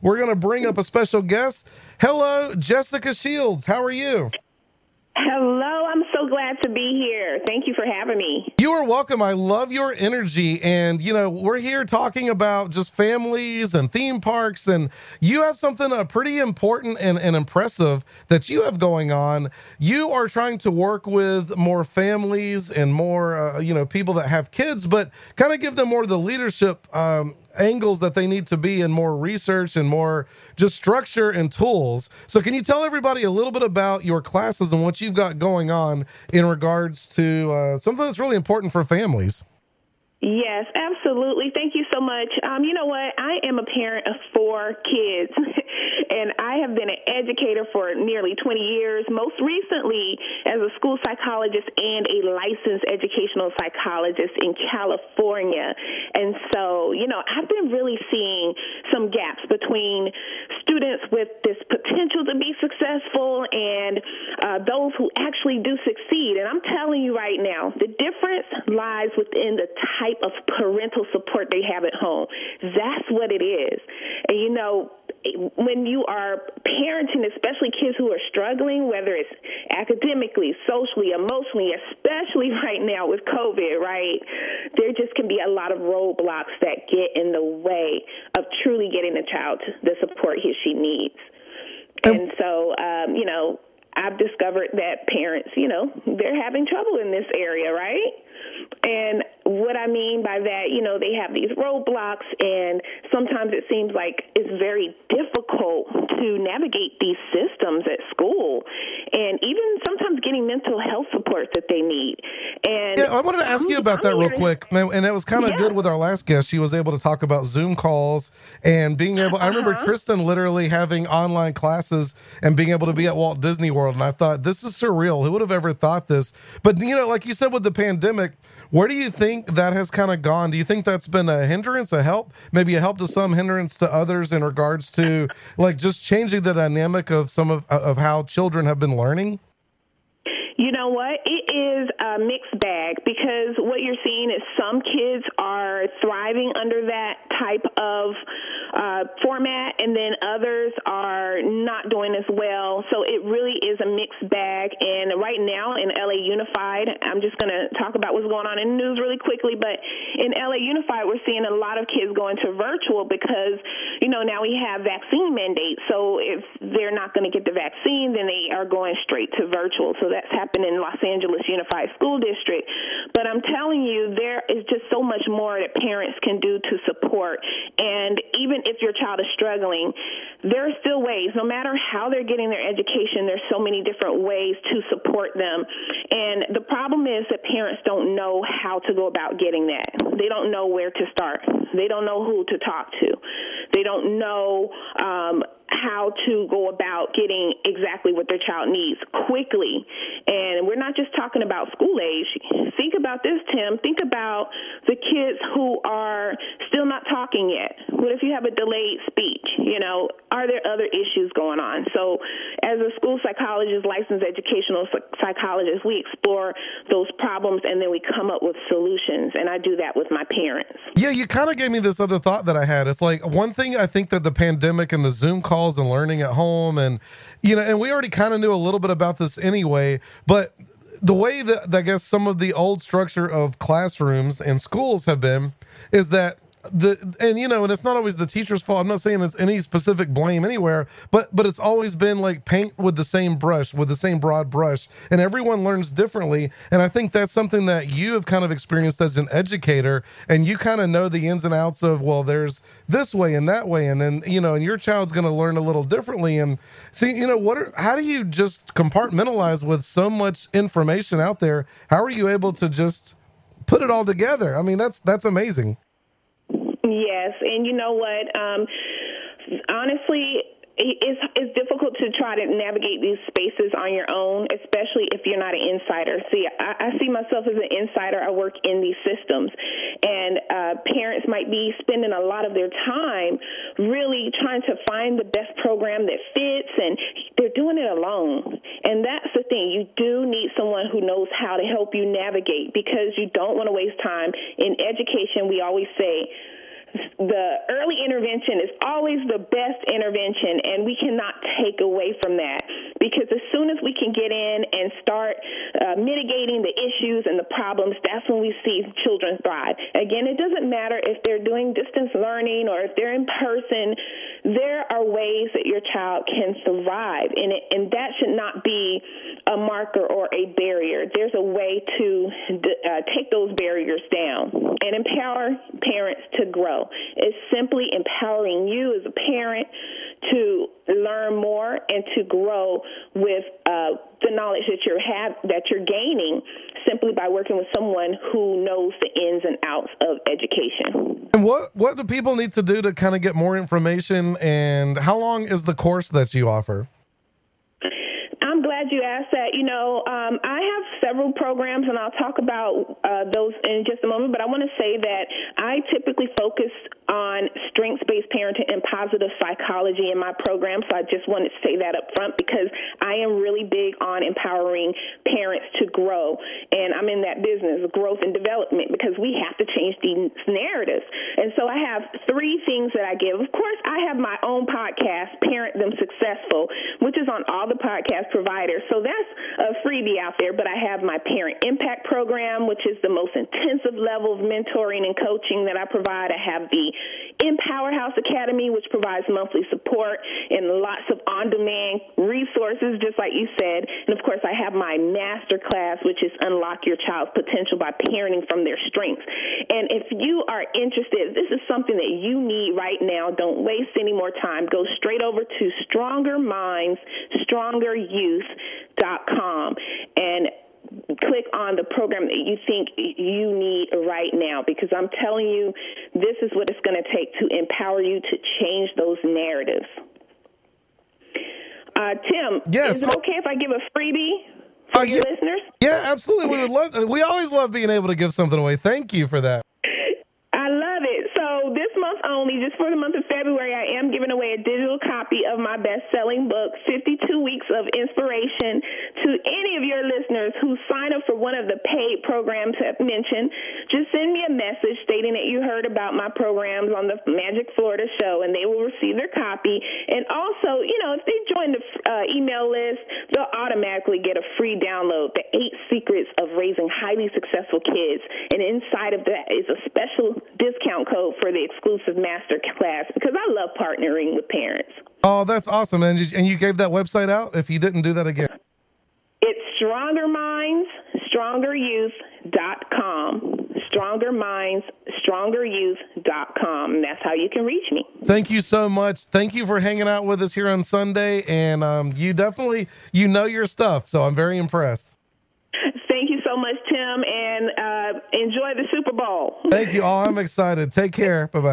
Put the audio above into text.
we're going to bring up a special guest. Hello, Jessica Shields. How are you? Hello, I'm so glad to be here. Thank you for having me. You are welcome. I love your energy. And, you know, we're here talking about just families and theme parks. And you have something uh, pretty important and, and impressive that you have going on. You are trying to work with more families and more, uh, you know, people that have kids, but kind of give them more of the leadership um, angles that they need to be in more research and more just structure and tools. So, can you tell everybody a little bit about your classes and what you've got going on in regards to uh, something that's really important for families? Yes, absolutely. Thank you so much. Um, you know what? I am a parent of four kids, I have been an educator for nearly 20 years, most recently as a school psychologist and a licensed educational psychologist in California. And so, you know, I've been really seeing some gaps between students with this potential to be successful and uh, those who actually do succeed. And I'm telling you right now, the difference lies within the type type of parental support they have at home. That's what it is. And you know, when you are parenting, especially kids who are struggling, whether it's academically, socially, emotionally, especially right now with COVID, right? There just can be a lot of roadblocks that get in the way of truly getting the child the support he or she needs. And so, um, you know, I've discovered that parents, you know, they're having trouble in this area, right? And what I mean by that, you know, they have these roadblocks, and sometimes it seems like it's very difficult to navigate these systems at school, and even sometimes getting mental health support that they need. And yeah, I wanted to ask you about that real quick, and it was kind of yeah. good with our last guest. She was able to talk about Zoom calls and being able. I remember uh-huh. Tristan literally having online classes and being able to be at Walt Disney World, and I thought this is surreal. Who would have ever thought this? But you know, like you said with the pandemic where do you think that has kind of gone? Do you think that's been a hindrance, a help, maybe a help to some, hindrance to others in regards to like just changing the dynamic of some of of how children have been learning? You know what? It is a mixed bag because what you're seeing is some kids are thriving under that type of uh, format, and then others are not doing as well. So it really is a mixed bag. And right now in LA Unified, I'm just going to talk about what's going on in the news really quickly. But in LA Unified, we're seeing a lot of kids going to virtual because, you know, now we have vaccine mandates. So if they're not going to get the vaccine, then they are going straight to virtual. So that's happening in Los Angeles Unified School District. But I'm telling you, there is just so much more that parents can do to support. And even if your child is struggling, there are still ways, no matter how they're getting their education, there's so many different ways to support them. And the problem is that parents don't know how to go about getting that. They don't know where to start. They don't know who to talk to. They don't know um, how to go about getting exactly what their child needs quickly. Just talking about school age. Think about this, Tim. Think about the kids who are still not talking yet. What if you have a delayed speech? You know, are there other issues going on? So, as a school psychologist, licensed educational psychologist, we explore those problems and then we come up with solutions. And I do that with my parents. Yeah, you kind of gave me this other thought that I had. It's like one thing I think that the pandemic and the Zoom calls and learning at home and you know and we already kind of knew a little bit about this anyway but the way that I guess some of the old structure of classrooms and schools have been is that the and you know and it's not always the teacher's fault. I'm not saying it's any specific blame anywhere but but it's always been like paint with the same brush with the same broad brush and everyone learns differently and i think that's something that you have kind of experienced as an educator and you kind of know the ins and outs of well there's this way and that way and then you know and your child's going to learn a little differently and see you know what are, how do you just compartmentalize with so much information out there? How are you able to just put it all together? I mean that's that's amazing Yes, and you know what? Um, honestly, it's it's difficult to try to navigate these spaces on your own, especially if you're not an insider. See, I, I see myself as an insider. I work in these systems, and uh, parents might be spending a lot of their time really trying to find the best program that fits, and they're doing it alone. And that's the thing. You do need someone who knows how to help you navigate because you don't want to waste time in education. We always say the early intervention is always the best intervention, and we cannot take away from that because as soon as we can get in and start uh, mitigating the issues and the problems, that's when we see children thrive. Again, it doesn't matter if they're doing distance learning or if they're in person, there are ways that your child can thrive, and, it, and that should not be a marker or a barrier. There's a way to uh, take those barriers down and empower parents to grow. It's simply empowering you as a parent to learn more and to grow with uh, the knowledge that you're have that you're gaining simply by working with someone who knows the ins and outs of education. And what what do people need to do to kind of get more information? And how long is the course that you offer? Glad you asked that. You know, um, I have several programs, and I'll talk about uh, those in just a moment. But I want to say that I typically focus on strengths based parenting and positive psychology in my program. So I just wanted to say that up front because I am really big on empowering parents to grow. And I'm in that business, growth and development, because we have to change these narratives. And so I have three things that I give. Of course, I have my own podcast, Parent Them Successful, all the podcast providers. So that's a freebie out there. But I have my Parent Impact Program, which is the most intensive level of mentoring and coaching that I provide. I have the Empower House Academy, which provides monthly support and lots of on demand resources, just like you said. And of course, I have my master class, which is Unlock Your Child's Potential by Parenting from Their Strengths. And if you are interested, this is something that you need right now. Don't waste any more time. Go straight over to Stronger Minds, Stronger Youth.com. And click on the program that you think you need right now because I'm telling you, this is what it's going to take to empower you to change those narratives. Uh, Tim, yes. is it okay if I give a freebie for uh, your yeah, listeners? Yeah, absolutely. We would love. We always love being able to give something away. Thank you for that. I love it. So this month only, just for the month of February, I am giving away a digital copy of my best-selling book, 52 Weeks of Inspiration, to any of your listeners who sign up for one of the paid programs I've mentioned. Just send me a message stating that you heard about my programs on the Magic Florida show, and they will receive their copy. And also, you know, if they join the uh, email list, they'll automatically get a free download, The Eight Secrets of Raising Highly Successful Kids. And inside of that is a special discount code for the exclusive master class because I love partnering with parents. Oh, that's awesome. And, and you gave that website out if you didn't do that again? It's Stronger Minds, StrongerYouth.com. Stronger Minds, StrongerYouth.com. That's how you can reach me. Thank you so much. Thank you for hanging out with us here on Sunday. And um, you definitely, you know your stuff. So I'm very impressed. Thank you so much, Tim, and uh, enjoy the Super Bowl. Thank you all. I'm excited. Take care. Bye bye.